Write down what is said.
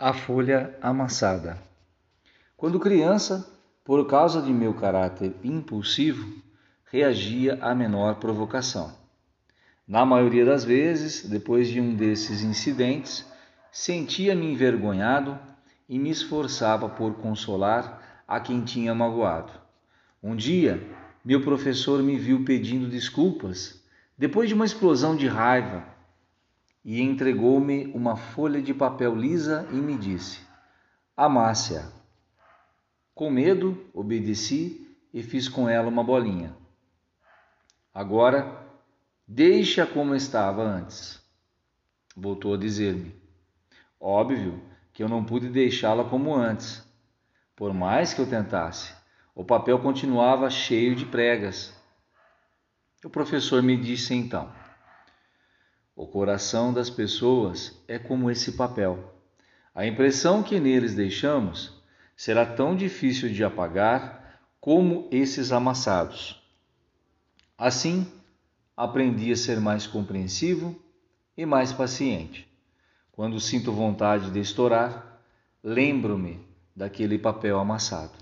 A folha amassada. Quando criança, por causa de meu caráter impulsivo, reagia à menor provocação. Na maioria das vezes, depois de um desses incidentes, sentia-me envergonhado e me esforçava por consolar a quem tinha magoado. Um dia, meu professor me viu pedindo desculpas depois de uma explosão de raiva e entregou-me uma folha de papel lisa e me disse: Amácia. Com medo, obedeci e fiz com ela uma bolinha. Agora, deixa como estava antes. Voltou a dizer-me. Óbvio que eu não pude deixá-la como antes. Por mais que eu tentasse, o papel continuava cheio de pregas. O professor me disse então: o coração das pessoas é como esse papel. A impressão que neles deixamos será tão difícil de apagar como esses amassados. Assim, aprendi a ser mais compreensivo e mais paciente. Quando sinto vontade de estourar, lembro-me daquele papel amassado.